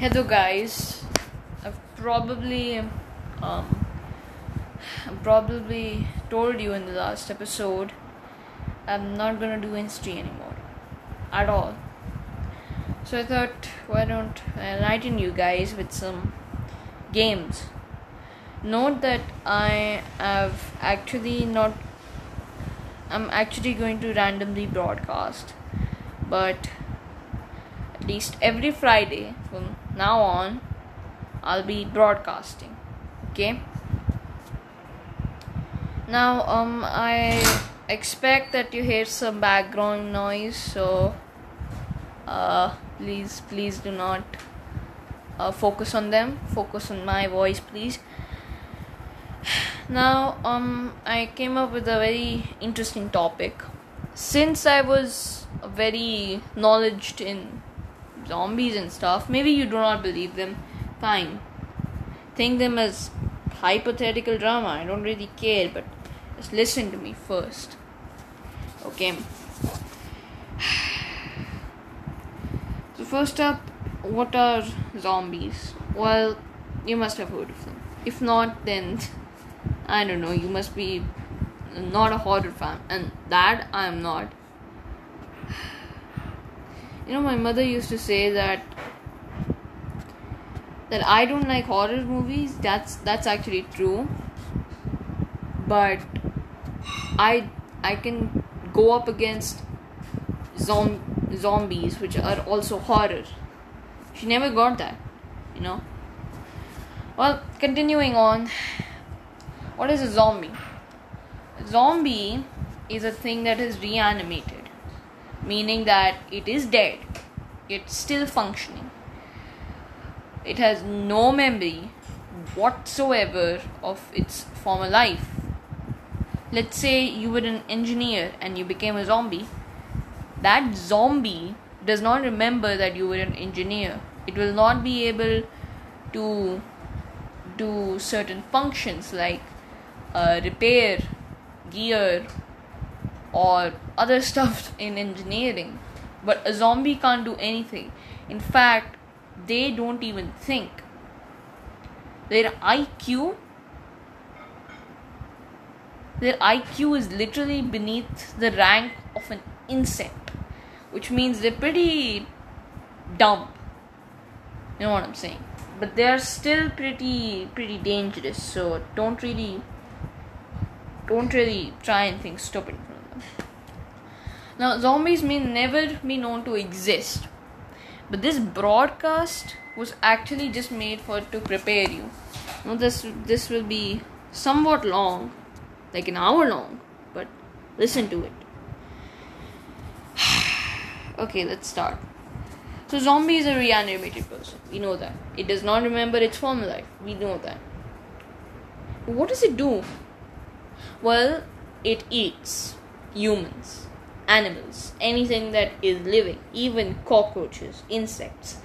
Hello, guys. I've probably, um, probably told you in the last episode, I'm not gonna do Insta anymore, at all. So I thought, why don't I enlighten you guys with some games? Note that I have actually not. I'm actually going to randomly broadcast, but at least every Friday from now on, I'll be broadcasting. Okay. Now, um, I expect that you hear some background noise, so uh, please, please do not uh, focus on them. Focus on my voice, please. Now, um, I came up with a very interesting topic. Since I was very knowledged in zombies and stuff. Maybe you do not believe them. Fine. Think them as hypothetical drama. I don't really care, but just listen to me first. Okay. So, first up, what are zombies? Well, you must have heard of them. If not, then I don't know, you must be not a horror fan, and that I'm not you know my mother used to say that that I don't like horror movies. That's that's actually true. But I I can go up against zom- zombies which are also horror. She never got that you know? Well continuing on. What is a zombie? A zombie is a thing that is reanimated meaning that it is dead, it's still functioning. It has no memory whatsoever of its former life. Let's say you were an engineer and you became a zombie. That zombie does not remember that you were an engineer. It will not be able to do certain functions like uh, repair gear or other stuff in engineering. But a zombie can't do anything. In fact, they don't even think. Their IQ their IQ is literally beneath the rank of an insect, which means they're pretty dumb. You know what I'm saying? But they're still pretty pretty dangerous, so don't really don't really try and think stupid. Now, zombies may never be known to exist, but this broadcast was actually just made for to prepare you. Now, this this will be somewhat long, like an hour long, but listen to it. okay, let's start. So, zombie is a reanimated person. We know that. It does not remember its former life. We know that. what does it do? Well, it eats humans animals, anything that is living, even cockroaches, insects.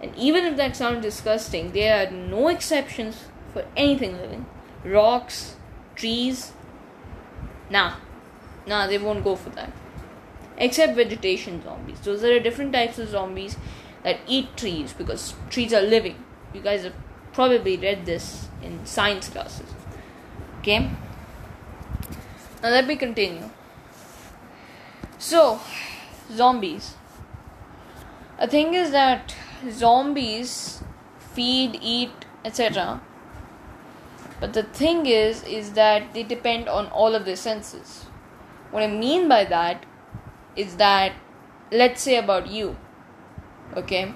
And even if that sounds disgusting, there are no exceptions for anything living. Rocks, trees, nah, nah, they won't go for that. Except vegetation zombies. Those are different types of zombies that eat trees because trees are living. You guys have probably read this in science classes. Okay? Now let me continue. So, zombies. The thing is that zombies feed, eat, etc. But the thing is, is that they depend on all of their senses. What I mean by that is that, let's say about you, okay?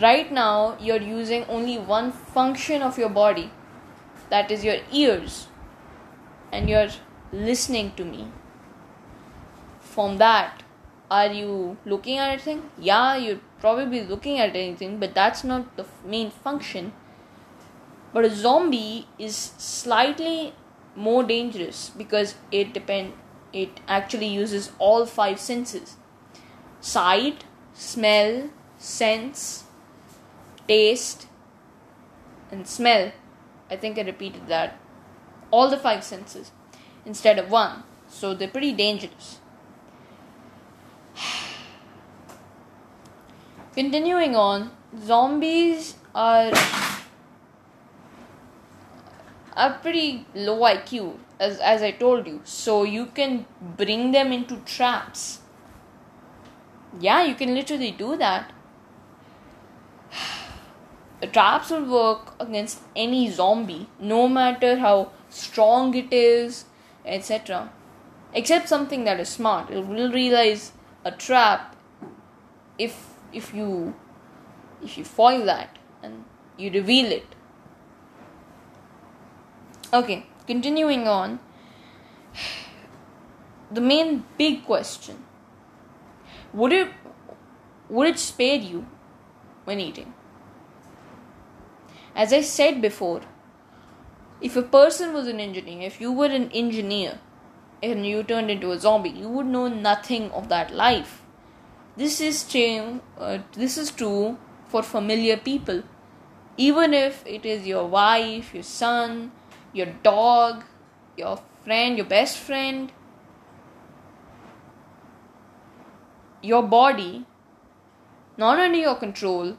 Right now, you're using only one function of your body, that is your ears, and you're listening to me from that are you looking at anything? Yeah you're probably looking at anything but that's not the main function. But a zombie is slightly more dangerous because it depend it actually uses all five senses. Sight smell sense taste and smell. I think i repeated that. All the five senses instead of one. So they're pretty dangerous Continuing on, zombies are are pretty low IQ, as as I told you. So you can bring them into traps. Yeah, you can literally do that. The traps will work against any zombie, no matter how strong it is, etc. Except something that is smart. It will realize a trap if if you if you foil that and you reveal it. Okay, continuing on. The main big question would it would it spare you when eating? As I said before, if a person was an engineer, if you were an engineer and you turned into a zombie, you would know nothing of that life. This is true. Uh, this is true for familiar people, even if it is your wife, your son, your dog, your friend, your best friend, your body, not under your control,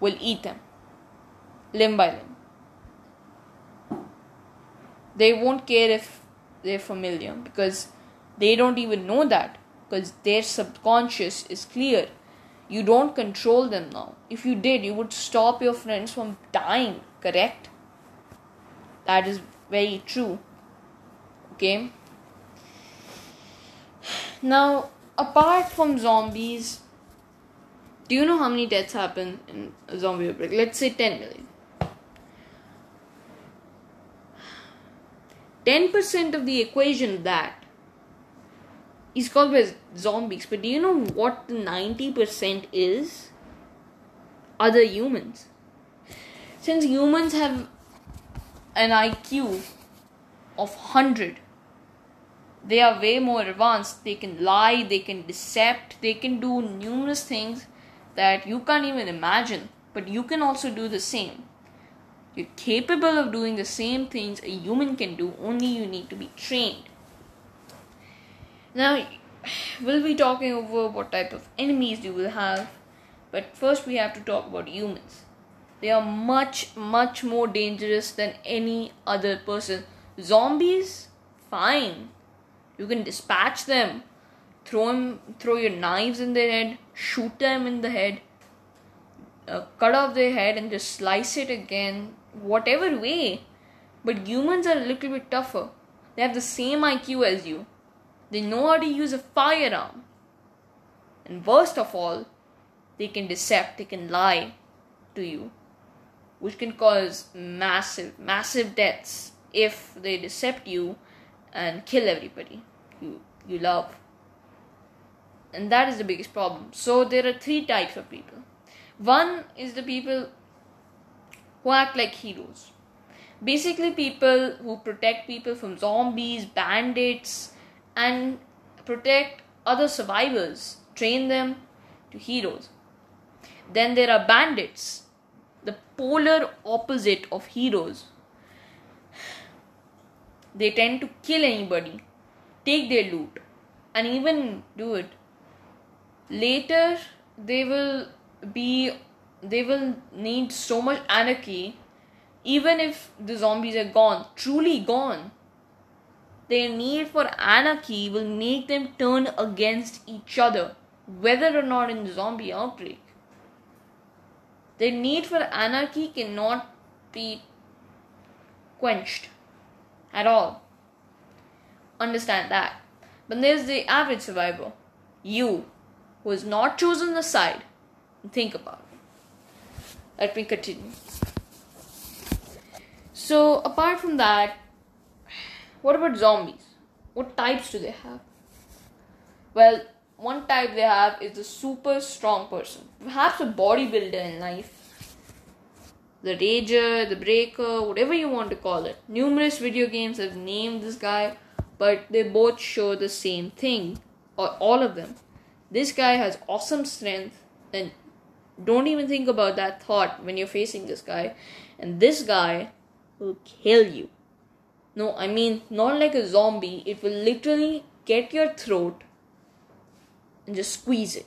will eat them limb by limb. They won't care if they're familiar because they don't even know that because their subconscious is clear. You don't control them now. If you did, you would stop your friends from dying, correct? That is very true. Okay? Now, apart from zombies, do you know how many deaths happen in a zombie outbreak? Let's say 10 million. 10% of the equation that is called by zombies. But do you know what the 90% is? Other humans. Since humans have an IQ of 100, they are way more advanced. They can lie, they can decept, they can do numerous things that you can't even imagine. But you can also do the same. You're capable of doing the same things a human can do, only you need to be trained. Now, we'll be talking over what type of enemies you will have, but first we have to talk about humans. They are much, much more dangerous than any other person. Zombies, fine. You can dispatch them, throw them, throw your knives in their head, shoot them in the head, uh, cut off their head, and just slice it again whatever way. But humans are a little bit tougher. They have the same IQ as you. They know how to use a firearm. And worst of all, they can decept, they can lie to you, which can cause massive, massive deaths if they decept you and kill everybody you, you love. And that is the biggest problem. So there are three types of people. One is the people who act like heroes. Basically, people who protect people from zombies, bandits, and protect other survivors, train them to heroes. Then there are bandits, the polar opposite of heroes. They tend to kill anybody, take their loot, and even do it. Later, they will be they will need so much anarchy even if the zombies are gone truly gone their need for anarchy will make them turn against each other whether or not in the zombie outbreak. Their need for anarchy cannot be quenched at all. Understand that. But there's the average survivor. You who has not chosen the side think about it. Let me continue. So, apart from that, what about zombies? What types do they have? Well, one type they have is the super strong person, perhaps a bodybuilder in life. The Rager, the Breaker, whatever you want to call it. Numerous video games have named this guy, but they both show the same thing, or all of them. This guy has awesome strength and don't even think about that thought when you're facing this guy. And this guy will kill you. No, I mean, not like a zombie. It will literally get your throat and just squeeze it.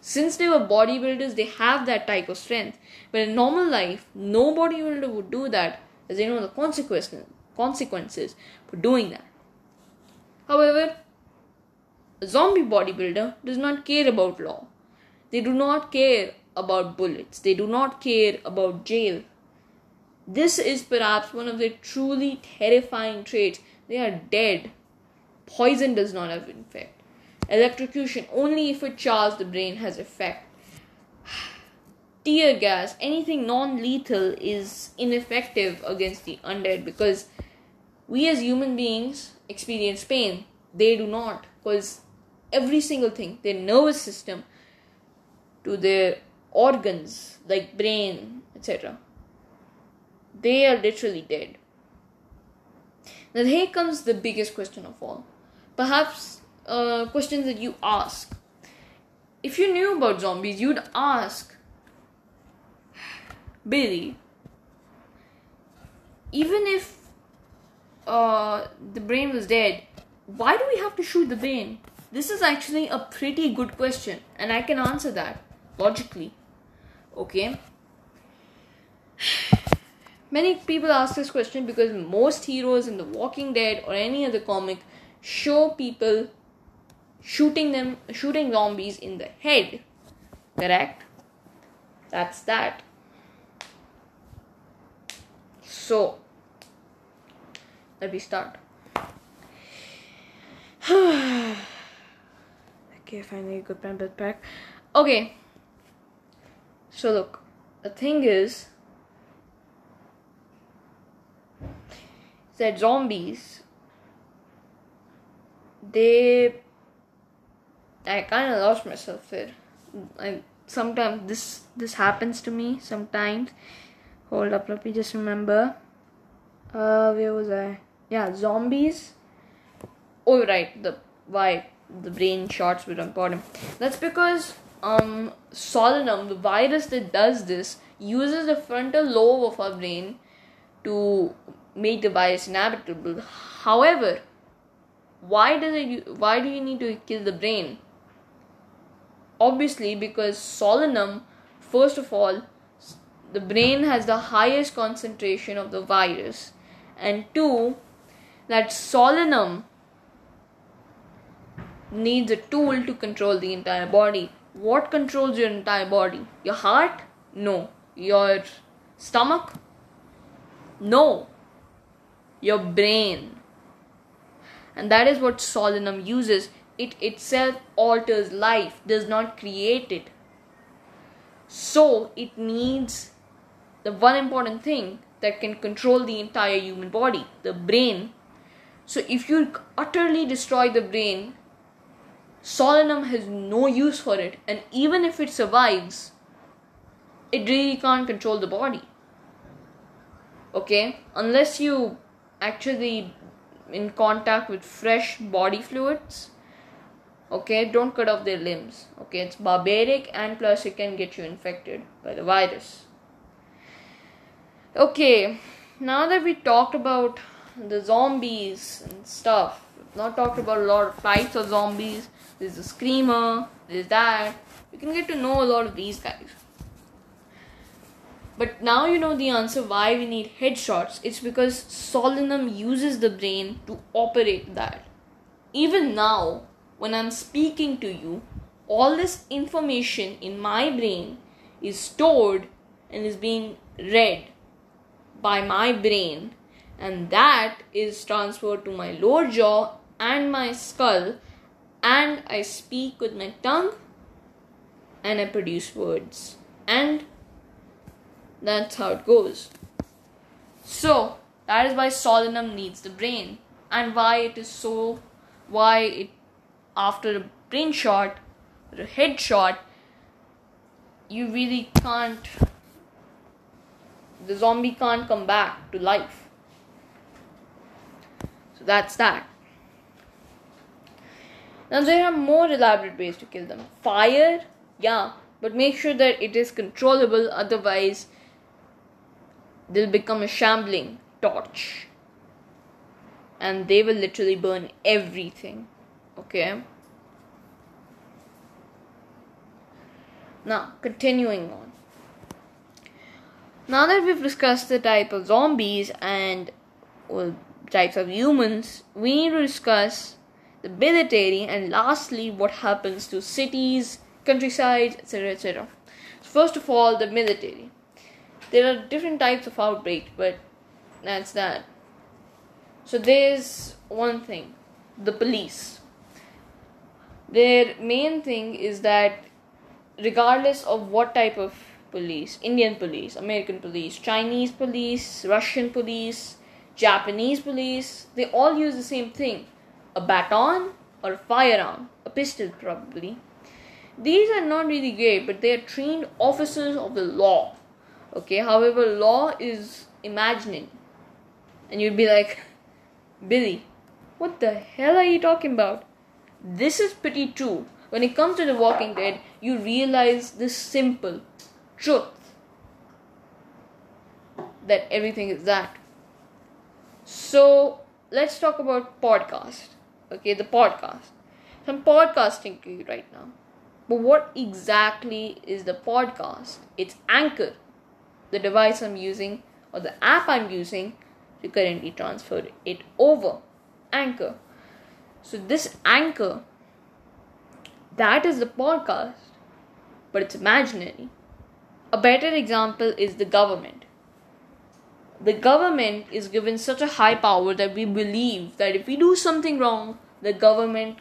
Since they were bodybuilders, they have that type of strength. But in normal life, no bodybuilder would do that as they know the consequences consequences for doing that. However, a zombie bodybuilder does not care about law. They do not care about bullets. They do not care about jail. This is perhaps one of their truly terrifying traits. They are dead. Poison does not have effect. Electrocution only if it chars the brain has effect. Tear gas, anything non lethal, is ineffective against the undead because we as human beings experience pain. They do not because every single thing, their nervous system, to their organs like brain, etc. They are literally dead. Now here comes the biggest question of all. Perhaps uh, questions that you ask. If you knew about zombies, you'd ask, Billy, even if uh, the brain was dead, why do we have to shoot the brain? This is actually a pretty good question, and I can answer that logically. Okay. Many people ask this question because most heroes in The Walking Dead or any other comic show people shooting them shooting zombies in the head. Correct? That's that. So let me start. okay, finally a good pen back. Okay. So look, the thing is that zombies they I kind of lost myself there. I sometimes this this happens to me sometimes. Hold up, let me just remember. Uh, where was I? Yeah, zombies. Oh right, the why the brain shots were important. That's because um solanum, the virus that does this, uses the frontal lobe of our brain to make the virus inhabitable. However, why does it? Why do you need to kill the brain? Obviously, because solanum, first of all, the brain has the highest concentration of the virus, and two, that solanum needs a tool to control the entire body. What controls your entire body? Your heart? No. Your stomach? No your brain. And that is what Solanum uses. It itself alters life, does not create it. So it needs the one important thing that can control the entire human body, the brain. So if you utterly destroy the brain, Solanum has no use for it, and even if it survives, it really can't control the body. Okay? Unless you actually in contact with fresh body fluids. Okay don't cut off their limbs. Okay it's barbaric and plus it can get you infected by the virus. Okay now that we talked about the zombies and stuff not talked about a lot of fights of zombies. There's a screamer there's that. You can get to know a lot of these guys but now you know the answer why we need headshots. It's because Solanum uses the brain to operate that. Even now, when I'm speaking to you, all this information in my brain is stored and is being read by my brain, and that is transferred to my lower jaw and my skull, and I speak with my tongue and I produce words. And that's how it goes. So, that is why Solanum needs the brain and why it is so why it after a brain shot or a head shot you really can't the zombie can't come back to life. So that's that. Now there are more elaborate ways to kill them. Fire, yeah, but make sure that it is controllable, otherwise they'll become a shambling torch and they will literally burn everything okay Now, continuing on. Now that we've discussed the type of zombies and well, types of humans, we need to discuss the military and lastly what happens to cities, countryside, etc. etc. So first of all, the military. There are different types of outbreak, but that's that. So there's one thing the police. Their main thing is that regardless of what type of police Indian police, American police, Chinese police, Russian police, Japanese police they all use the same thing a baton or a firearm, a pistol probably. These are not really great, but they are trained officers of the law. Okay, however, law is imagining. And you'd be like, Billy, what the hell are you talking about? This is pretty true. When it comes to The Walking Dead, you realize this simple truth that everything is that. So, let's talk about podcast. Okay, the podcast. I'm podcasting to you right now. But what exactly is the podcast? It's Anchor, the device I'm using or the app I'm using to currently transfer it over. Anchor. So, this Anchor, that is the podcast, but it's imaginary. A better example is the government. The government is given such a high power that we believe that if we do something wrong, the government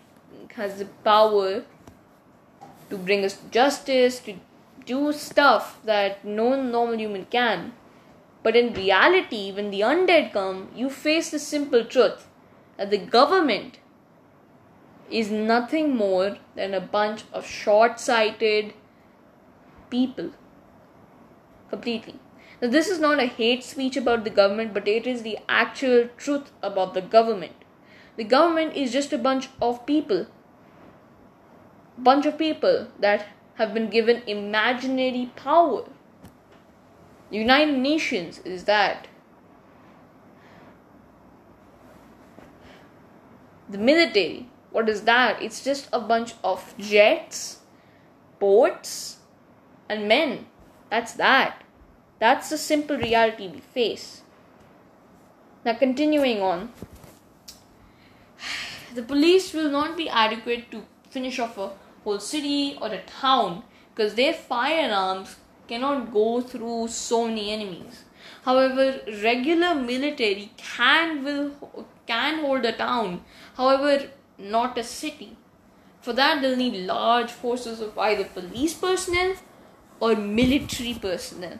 has the power to bring us justice, to do stuff that no normal human can. But in reality, when the undead come, you face the simple truth that the government is nothing more than a bunch of short sighted people. Completely. Now, this is not a hate speech about the government, but it is the actual truth about the government. The government is just a bunch of people. Bunch of people that have been given imaginary power. United Nations is that. The military, what is that? It's just a bunch of jets, boats, and men. That's that. That's the simple reality we face. Now, continuing on, the police will not be adequate to finish off a whole city or a town because their firearms cannot go through so many enemies. However, regular military can will can hold a town. However, not a city. For that, they'll need large forces of either police personnel or military personnel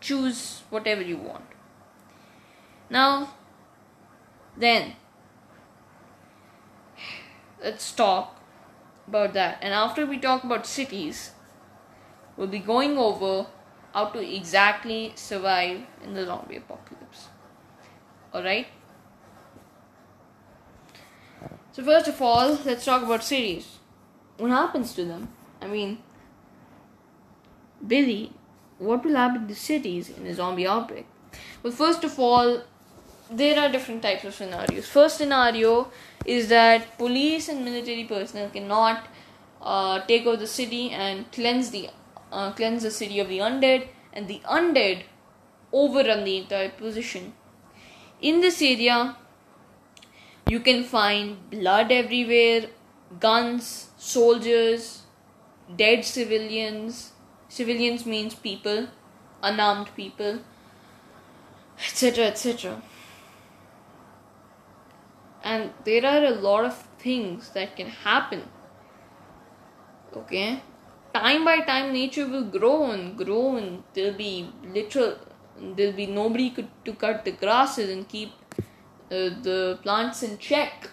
choose whatever you want. Now, then, let's talk about that. And after we talk about cities, we'll be going over how to exactly survive in the zombie apocalypse. Alright? So, first of all, let's talk about cities. What happens to them? I mean, Billy what will happen to cities in a zombie outbreak? Well, first of all, there are different types of scenarios. First scenario is that police and military personnel cannot uh, take over the city and cleanse the uh, cleanse the city of the undead, and the undead overrun the entire position. In this area, you can find blood everywhere, guns, soldiers, dead civilians, Civilians means people, unarmed people, etc. etc. And there are a lot of things that can happen. Okay? Time by time, nature will grow and grow, and there'll be literal, there'll be nobody could, to cut the grasses and keep uh, the plants in check.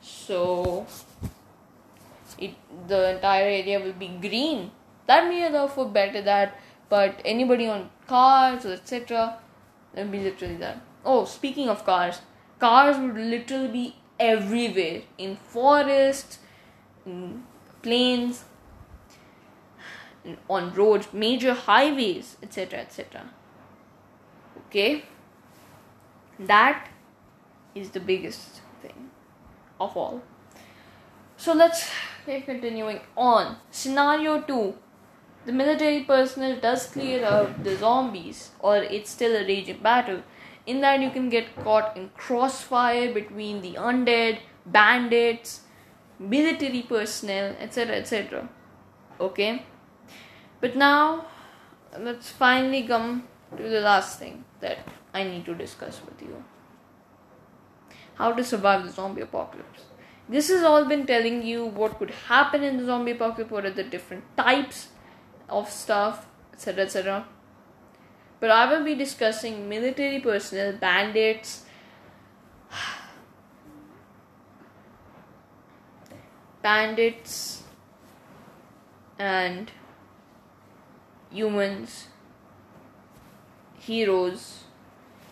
So, it, the entire area will be green that may allow for better that but anybody on cars etc will be literally that oh speaking of cars cars would literally be everywhere. In forests in plains on roads major highways etc etc okay? That is the biggest thing of all. So let's okay, continuing on. Scenario 2 The military personnel does clear out the zombies, or it's still a raging battle. In that, you can get caught in crossfire between the undead, bandits, military personnel, etc. etc. Okay? But now, let's finally come to the last thing that I need to discuss with you how to survive the zombie apocalypse. This has all been telling you what could happen in the zombie apocalypse, what are the different types of stuff, etc. etc. But I will be discussing military personnel, bandits, bandits, and humans, heroes,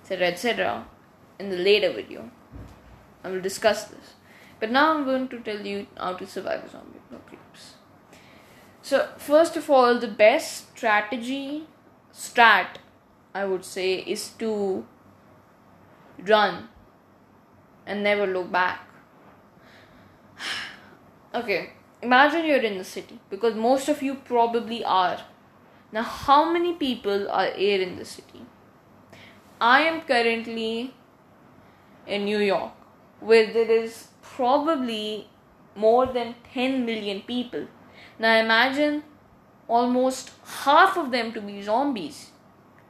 etc. etc. in the later video. I will discuss this. But now I'm going to tell you how to survive a zombie apocalypse. So, first of all, the best strategy, strat, I would say, is to run and never look back. okay, imagine you're in the city because most of you probably are. Now, how many people are here in the city? I am currently in New York where there is probably more than 10 million people. Now imagine almost half of them to be zombies.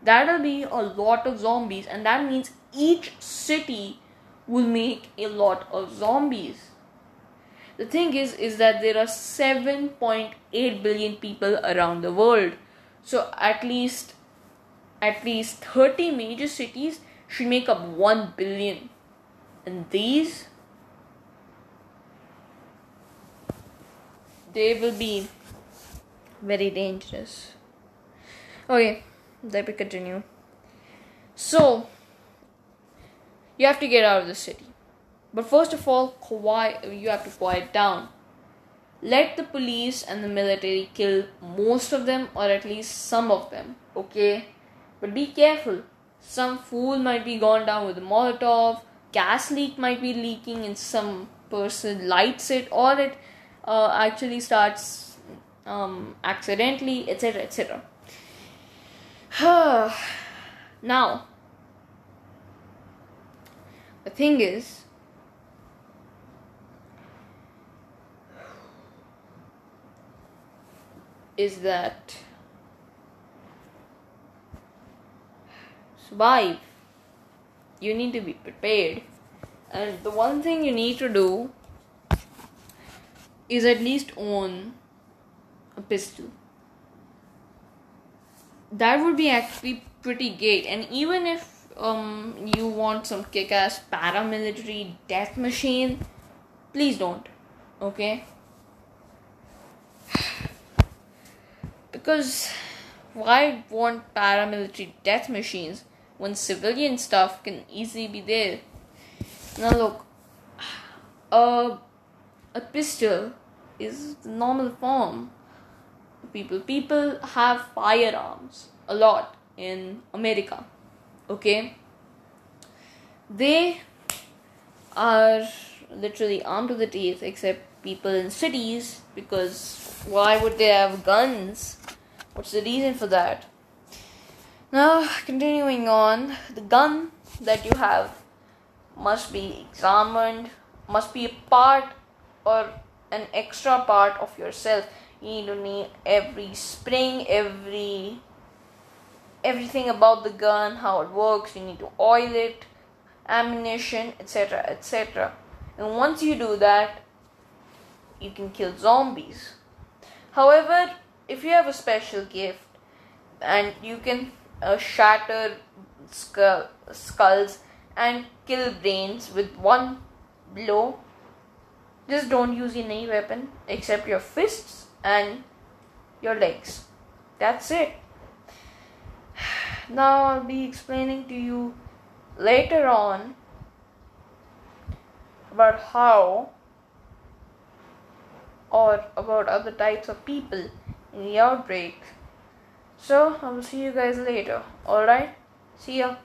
That'll be a lot of zombies, and that means each city will make a lot of zombies. The thing is, is that there are 7.8 billion people around the world. So at least at least 30 major cities should make up 1 billion and these they will be very dangerous okay let me continue. So you have to get out of the city. But first of all quiet you have to quiet down. Let the police and the military kill most of them or at least some of them okay? But be careful. Some fool might be gone down with a molotov gas leak might be leaking and some person lights it or it uh, actually starts um, accidentally etc etc now the thing is is that survive you need to be prepared. And the one thing you need to do is at least own a pistol. That would be actually pretty great. And even if um, you want some kick ass paramilitary death machine, please don't. Okay? Because why want paramilitary death machines? when civilian stuff can easily be there. Now look, a a pistol is the normal form. People people have firearms a lot in America. Okay, they are literally armed to the teeth, except people in cities because why would they have guns? What's the reason for that? Now, continuing on, the gun that you have must be examined, must be a part or an extra part of yourself. You need every spring, every everything about the gun, how it works. You need to oil it, ammunition, etc., etc. And once you do that, you can kill zombies. However, if you have a special gift and you can uh, shatter skull, skulls and kill brains with one blow. Just don't use any weapon except your fists and your legs. That's it. Now I'll be explaining to you later on about how or about other types of people in the outbreak so I will see you guys later. Alright? See ya.